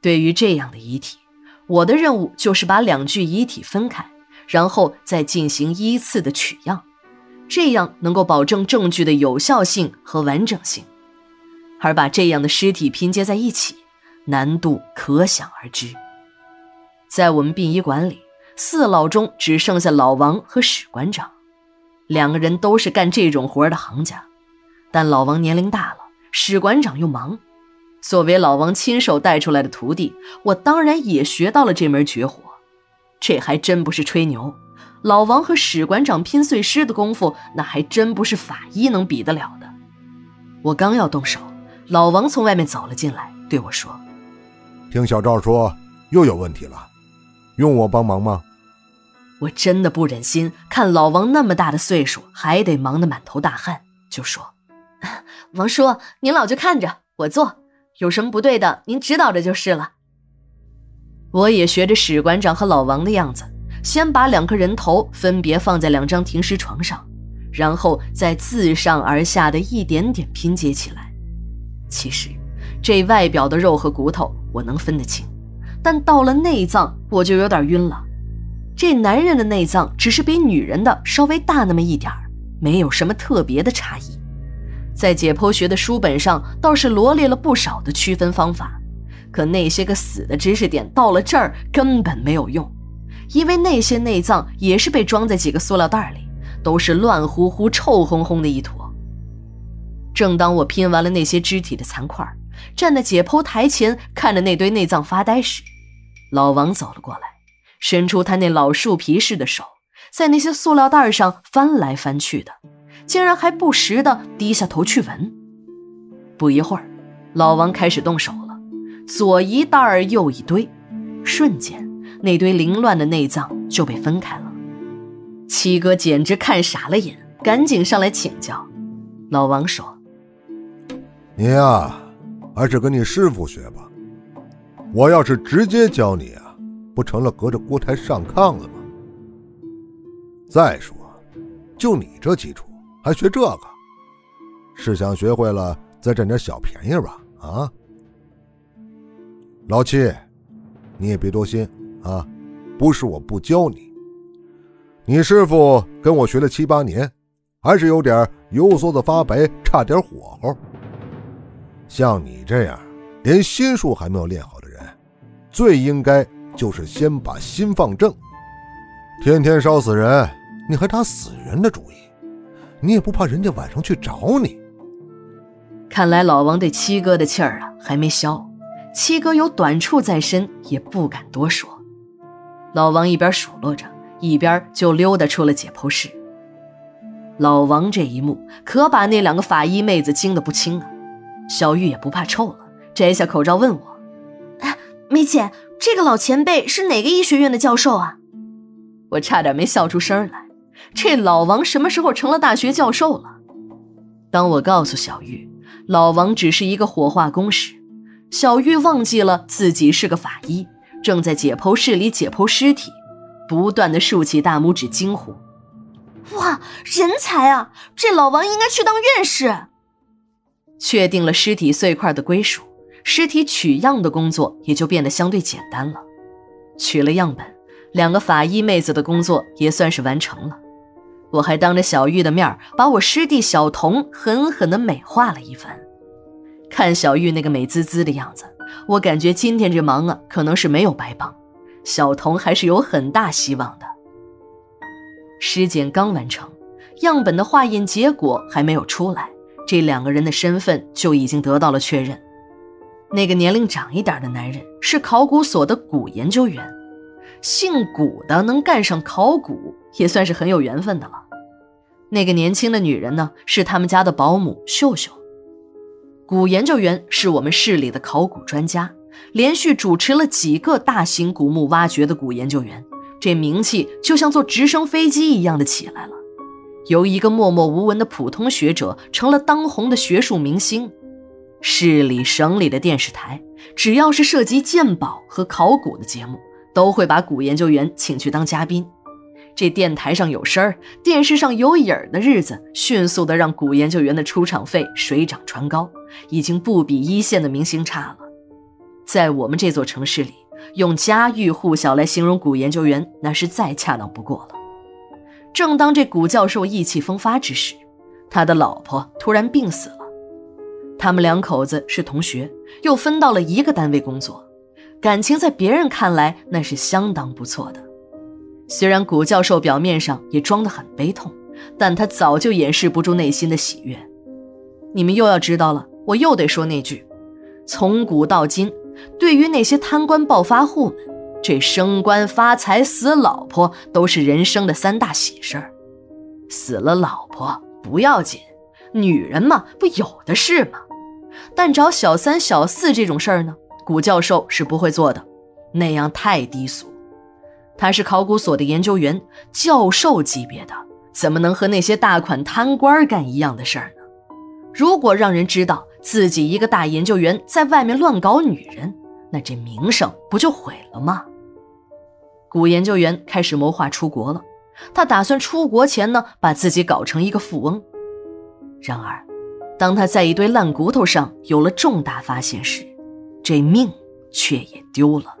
对于这样的遗体，我的任务就是把两具遗体分开，然后再进行依次的取样，这样能够保证证据的有效性和完整性。而把这样的尸体拼接在一起，难度可想而知。在我们殡仪馆里，四老中只剩下老王和史馆长，两个人都是干这种活的行家，但老王年龄大了，史馆长又忙。作为老王亲手带出来的徒弟，我当然也学到了这门绝活。这还真不是吹牛，老王和史馆长拼碎尸的功夫，那还真不是法医能比得了的。我刚要动手。老王从外面走了进来，对我说：“听小赵说又有问题了，用我帮忙吗？”我真的不忍心看老王那么大的岁数还得忙得满头大汗，就说：“ 王叔，您老就看着我做，有什么不对的您指导着就是了。”我也学着史馆长和老王的样子，先把两颗人头分别放在两张停尸床上，然后再自上而下的一点点拼接起来。其实，这外表的肉和骨头我能分得清，但到了内脏我就有点晕了。这男人的内脏只是比女人的稍微大那么一点儿，没有什么特别的差异。在解剖学的书本上倒是罗列了不少的区分方法，可那些个死的知识点到了这儿根本没有用，因为那些内脏也是被装在几个塑料袋里，都是乱乎乎、臭烘烘的一坨。正当我拼完了那些肢体的残块，站在解剖台前看着那堆内脏发呆时，老王走了过来，伸出他那老树皮似的手，在那些塑料袋上翻来翻去的，竟然还不时的低下头去闻。不一会儿，老王开始动手了，左一袋儿右一堆，瞬间那堆凌乱的内脏就被分开了。七哥简直看傻了眼，赶紧上来请教。老王说。你呀，还是跟你师傅学吧。我要是直接教你啊，不成了隔着锅台上炕了吗？再说，就你这基础，还学这个，是想学会了再占点小便宜吧？啊，老七，你也别多心啊，不是我不教你，你师傅跟我学了七八年，还是有点油嗦的发白，差点火候。像你这样连心术还没有练好的人，最应该就是先把心放正。天天烧死人，你还打死人的主意？你也不怕人家晚上去找你？看来老王对七哥的气儿啊还没消。七哥有短处在身，也不敢多说。老王一边数落着，一边就溜达出了解剖室。老王这一幕可把那两个法医妹子惊得不轻啊！小玉也不怕臭了，摘下口罩问我：“哎，梅姐，这个老前辈是哪个医学院的教授啊？”我差点没笑出声来。这老王什么时候成了大学教授了？当我告诉小玉，老王只是一个火化工时，小玉忘记了自己是个法医，正在解剖室里解剖尸体，不断的竖起大拇指惊呼：“哇，人才啊！这老王应该去当院士。”确定了尸体碎块的归属，尸体取样的工作也就变得相对简单了。取了样本，两个法医妹子的工作也算是完成了。我还当着小玉的面把我师弟小童狠狠地美化了一番。看小玉那个美滋滋的样子，我感觉今天这忙啊，可能是没有白帮。小童还是有很大希望的。尸检刚完成，样本的化验结果还没有出来。这两个人的身份就已经得到了确认。那个年龄长一点的男人是考古所的古研究员，姓古的能干上考古，也算是很有缘分的了。那个年轻的女人呢，是他们家的保姆秀秀。古研究员是我们市里的考古专家，连续主持了几个大型古墓挖掘的古研究员，这名气就像坐直升飞机一样的起来了。由一个默默无闻的普通学者成了当红的学术明星，市里省里的电视台，只要是涉及鉴宝和考古的节目，都会把古研究员请去当嘉宾。这电台上有声儿，电视上有影儿的日子，迅速的让古研究员的出场费水涨船高，已经不比一线的明星差了。在我们这座城市里，用家喻户晓来形容古研究员，那是再恰当不过了。正当这古教授意气风发之时，他的老婆突然病死了。他们两口子是同学，又分到了一个单位工作，感情在别人看来那是相当不错的。虽然古教授表面上也装得很悲痛，但他早就掩饰不住内心的喜悦。你们又要知道了，我又得说那句：从古到今，对于那些贪官暴发户们，这升官发财、死老婆都是人生的三大喜事儿。死了老婆不要紧，女人嘛，不有的是吗？但找小三、小四这种事儿呢，古教授是不会做的，那样太低俗。他是考古所的研究员，教授级别的，怎么能和那些大款贪官干一样的事儿呢？如果让人知道自己一个大研究员在外面乱搞女人，那这名声不就毁了吗？古研究员开始谋划出国了，他打算出国前呢，把自己搞成一个富翁。然而，当他在一堆烂骨头上有了重大发现时，这命却也丢了。